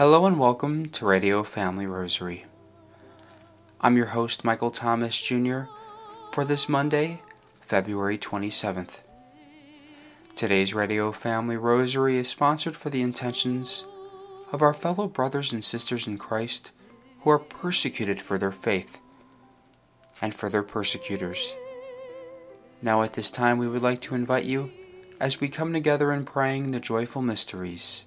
Hello and welcome to Radio Family Rosary. I'm your host, Michael Thomas Jr., for this Monday, February 27th. Today's Radio Family Rosary is sponsored for the intentions of our fellow brothers and sisters in Christ who are persecuted for their faith and for their persecutors. Now, at this time, we would like to invite you as we come together in praying the joyful mysteries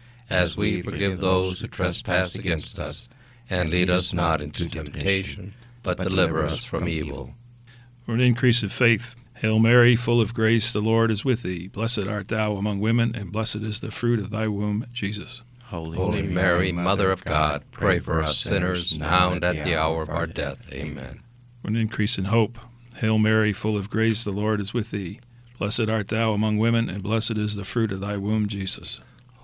as we forgive those who trespass against us. And lead us not into temptation, but deliver us from evil. For an increase of faith, Hail Mary, full of grace, the Lord is with thee. Blessed art thou among women, and blessed is the fruit of thy womb, Jesus. Holy, Holy Mary, Mother of God, pray for us sinners, now and at the hour of our death. Amen. For an increase in hope, Hail Mary, full of grace, the Lord is with thee. Blessed art thou among women, and blessed is the fruit of thy womb, Jesus.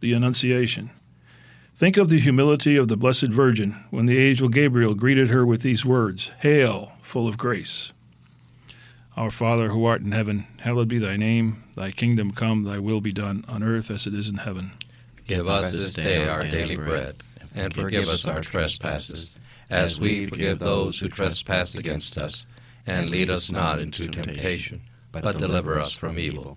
the Annunciation. Think of the humility of the Blessed Virgin when the angel Gabriel greeted her with these words Hail, full of grace. Our Father who art in heaven, hallowed be thy name. Thy kingdom come, thy will be done, on earth as it is in heaven. Give us this day our daily bread, and forgive us our trespasses, as we forgive those who trespass against us. And lead us not into temptation, but deliver us from evil.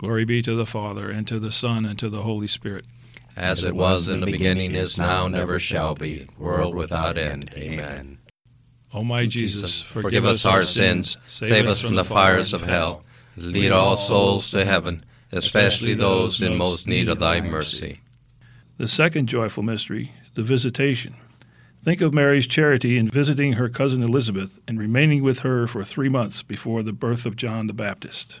Glory be to the Father, and to the Son, and to the Holy Spirit. As it was in the beginning, is now, and never shall be, world without end. Amen. O my Jesus, forgive us our sins, save us from the fires of hell, lead all souls to heaven, especially those in most need of thy mercy. The second joyful mystery, the visitation. Think of Mary's charity in visiting her cousin Elizabeth and remaining with her for three months before the birth of John the Baptist.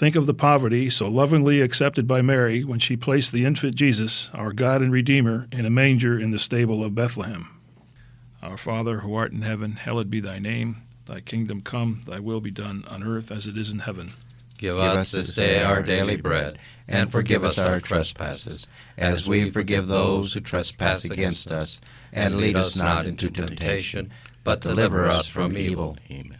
Think of the poverty so lovingly accepted by Mary when she placed the infant Jesus, our God and Redeemer, in a manger in the stable of Bethlehem. Our Father, who art in heaven, hallowed be thy name. Thy kingdom come, thy will be done on earth as it is in heaven. Give us this day our daily bread, and forgive us our trespasses, as we forgive those who trespass against us. And lead us not into temptation, but deliver us from evil. Amen.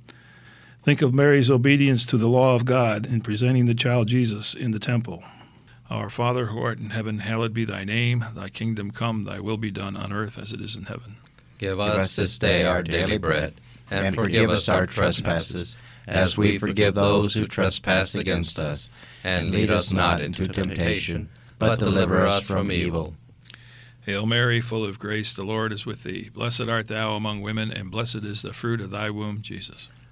Think of Mary's obedience to the law of God in presenting the child Jesus in the temple. Our Father who art in heaven, hallowed be thy name. Thy kingdom come, thy will be done on earth as it is in heaven. Give us this day our daily bread, and forgive us our trespasses, as we forgive those who trespass against us. And lead us not into temptation, but deliver us from evil. Hail Mary, full of grace, the Lord is with thee. Blessed art thou among women, and blessed is the fruit of thy womb, Jesus.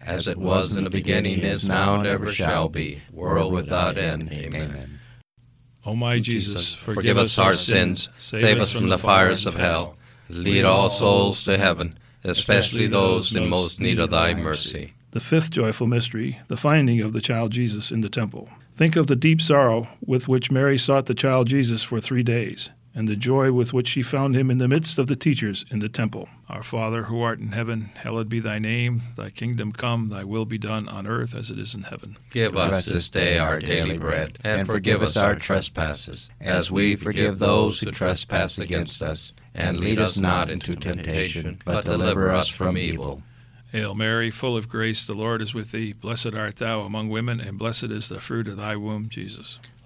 As it was in the beginning, is now, and ever shall be, world without end. Amen. O my Jesus, Forgive us our sins, save us from the fires of hell, lead all souls to heaven, especially those in most need of thy mercy. The fifth joyful mystery, the finding of the child Jesus in the temple. Think of the deep sorrow with which Mary sought the child Jesus for three days, and the joy with which she found him in the midst of the teachers in the temple. Our Father, who art in heaven, hallowed be thy name. Thy kingdom come, thy will be done on earth as it is in heaven. Give us this day our daily bread, and forgive us our trespasses, as we forgive those who trespass against us. And lead us not into temptation, but deliver us from evil. Hail Mary, full of grace, the Lord is with thee. Blessed art thou among women, and blessed is the fruit of thy womb, Jesus.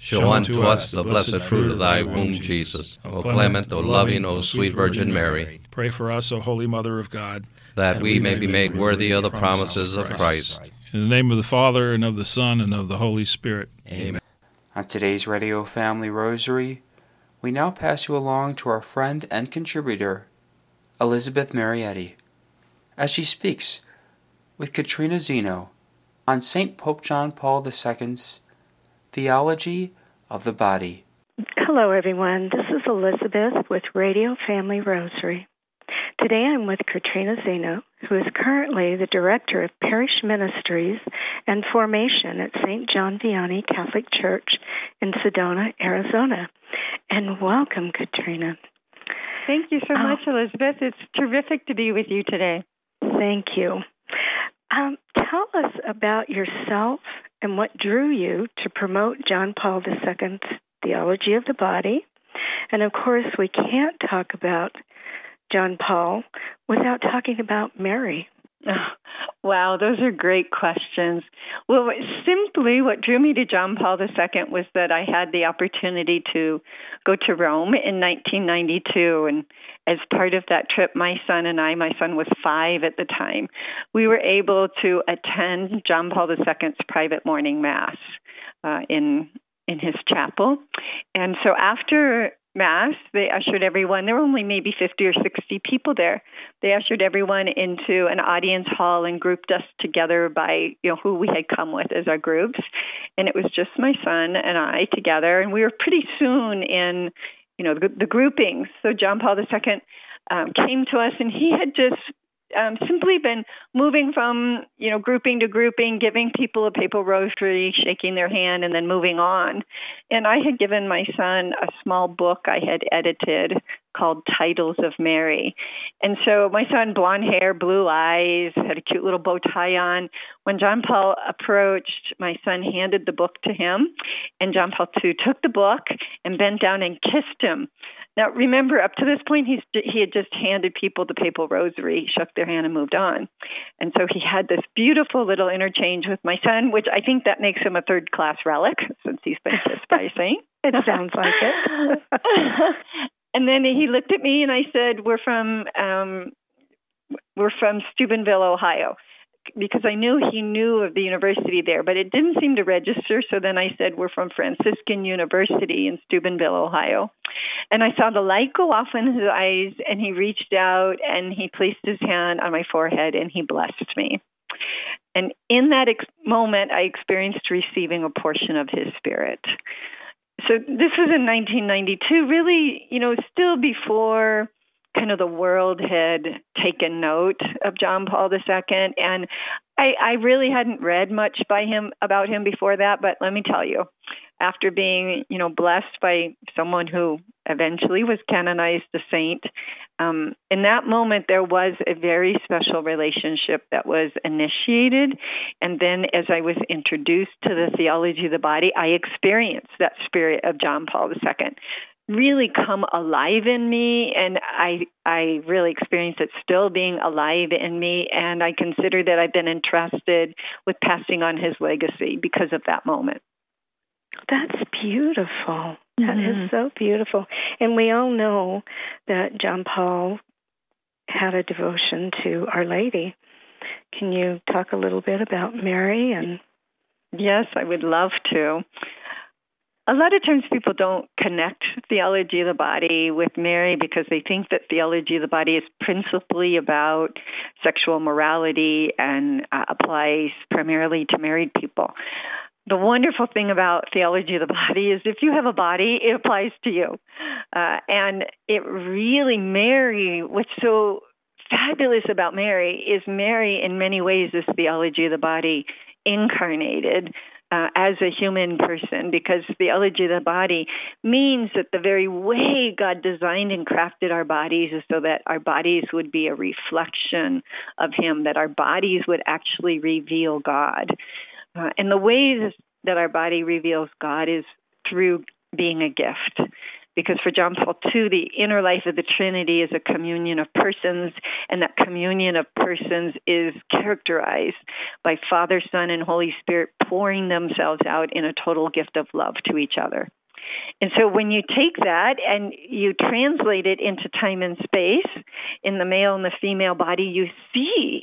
show unto us the blessed fruit of thy womb, Jesus. O clement, O loving, O sweet Virgin Mary, Pray for us, O Holy Mother of God. that we may be made worthy of the promises of Christ. In the name of the Father, and of the Son, and of the Holy Spirit. Amen. On today's Radio Family Rosary, we now pass you along to our friend and contributor, Elizabeth Marietti, as she speaks with Katrina Zeno on St. Pope John Paul II's Theology of the Body. Hello, everyone. This is Elizabeth with Radio Family Rosary. Today I'm with Katrina Zeno, who is currently the Director of Parish Ministries and Formation at St. John Vianney Catholic Church in Sedona, Arizona. And welcome, Katrina. Thank you so Oh. much, Elizabeth. It's terrific to be with you today. Thank you. Um, tell us about yourself and what drew you to promote John Paul II's theology of the body. And of course, we can't talk about John Paul without talking about Mary. Wow, those are great questions. Well, simply what drew me to John Paul II was that I had the opportunity to go to Rome in 1992. And as part of that trip, my son and I, my son was five at the time, we were able to attend John Paul II's private morning mass uh, in in his chapel. And so after mass, they ushered everyone. There were only maybe 50 or 60 people there. They ushered everyone into an audience hall and grouped us together by, you know, who we had come with as our groups. And it was just my son and I together. And we were pretty soon in, you know, the, the groupings. So John Paul II um, came to us and he had just um, simply been moving from you know grouping to grouping, giving people a papal rosary, shaking their hand, and then moving on. And I had given my son a small book I had edited called Titles of Mary. And so my son, blonde hair, blue eyes, had a cute little bow tie on. When John Paul approached, my son handed the book to him, and John Paul II took the book and bent down and kissed him. Now, remember, up to this point, he's, he had just handed people the papal rosary, shook their hand, and moved on. And so he had this beautiful little interchange with my son, which I think that makes him a third class relic since he's been kissed by a saint. It sounds like it. and then he looked at me and I said, "We're from um, we're from Steubenville, Ohio." Because I knew he knew of the university there, but it didn't seem to register. So then I said, We're from Franciscan University in Steubenville, Ohio. And I saw the light go off in his eyes, and he reached out and he placed his hand on my forehead and he blessed me. And in that ex- moment, I experienced receiving a portion of his spirit. So this was in 1992, really, you know, still before kind of the world had taken note of John Paul II. And I, I really hadn't read much by him about him before that, but let me tell you, after being, you know, blessed by someone who eventually was canonized a saint, um, in that moment there was a very special relationship that was initiated. And then as I was introduced to the theology of the body, I experienced that spirit of John Paul II really come alive in me and I I really experience it still being alive in me and I consider that I've been entrusted with passing on his legacy because of that moment. That's beautiful. That mm-hmm. is so beautiful. And we all know that John Paul had a devotion to Our Lady. Can you talk a little bit about Mary and Yes, I would love to a lot of times people don't connect theology of the body with Mary because they think that theology of the body is principally about sexual morality and uh, applies primarily to married people. The wonderful thing about theology of the body is if you have a body, it applies to you. Uh, and it really, Mary, what's so fabulous about Mary is Mary, in many ways, is theology of the body incarnated uh, as a human person because theology of the body means that the very way God designed and crafted our bodies is so that our bodies would be a reflection of Him, that our bodies would actually reveal God. Uh, and the way that our body reveals God is through being a gift because for John Paul II, the inner life of the Trinity is a communion of persons, and that communion of persons is characterized by Father, Son, and Holy Spirit pouring themselves out in a total gift of love to each other. And so when you take that and you translate it into time and space in the male and the female body, you see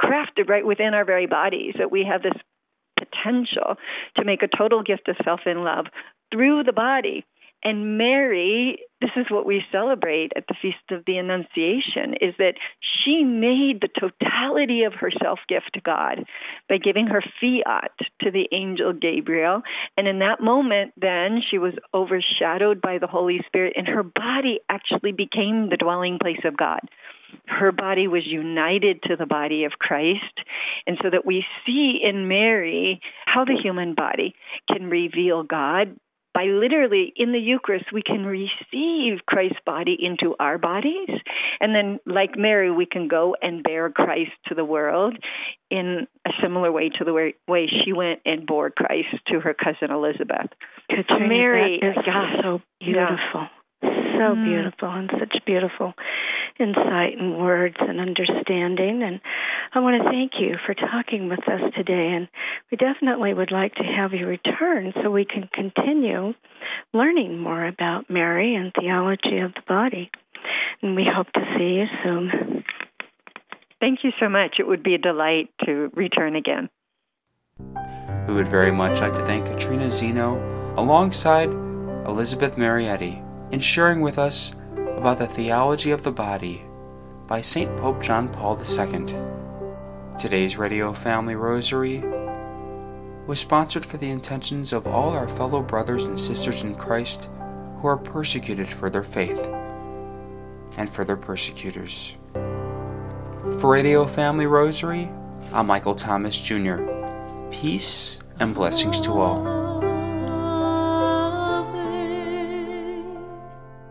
crafted right within our very bodies that we have this potential to make a total gift of self in love through the body and Mary, this is what we celebrate at the Feast of the Annunciation, is that she made the totality of her self gift to God by giving her fiat to the angel Gabriel. And in that moment, then she was overshadowed by the Holy Spirit, and her body actually became the dwelling place of God her body was united to the body of Christ. And so that we see in Mary how the human body can reveal God by literally in the Eucharist, we can receive Christ's body into our bodies. And then, like Mary, we can go and bear Christ to the world in a similar way to the way, way she went and bore Christ to her cousin Elizabeth. Katrina, Mary, that is gosh, so beautiful. Yeah so mm. beautiful and such beautiful insight and words and understanding. And I want to thank you for talking with us today. And we definitely would like to have you return so we can continue learning more about Mary and theology of the body. And we hope to see you soon. Thank you so much. It would be a delight to return again. We would very much like to thank Katrina Zeno alongside Elizabeth Marietti in sharing with us about the theology of the body by St. Pope John Paul II. Today's Radio Family Rosary was sponsored for the intentions of all our fellow brothers and sisters in Christ who are persecuted for their faith and for their persecutors. For Radio Family Rosary, I'm Michael Thomas Jr. Peace and blessings to all.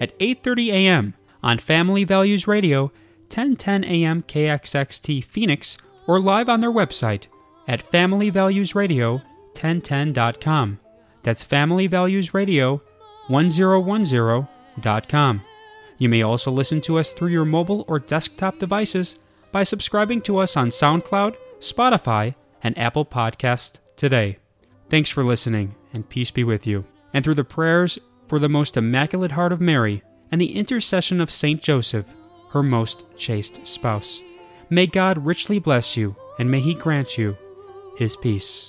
at 8:30 a.m. on Family Values Radio, 1010 a.m. KXXT Phoenix, or live on their website at familyvaluesradio1010.com. That's familyvaluesradio1010.com. You may also listen to us through your mobile or desktop devices by subscribing to us on SoundCloud, Spotify, and Apple Podcasts today. Thanks for listening, and peace be with you. And through the prayers for the most immaculate heart of Mary and the intercession of Saint Joseph, her most chaste spouse. May God richly bless you, and may He grant you His peace.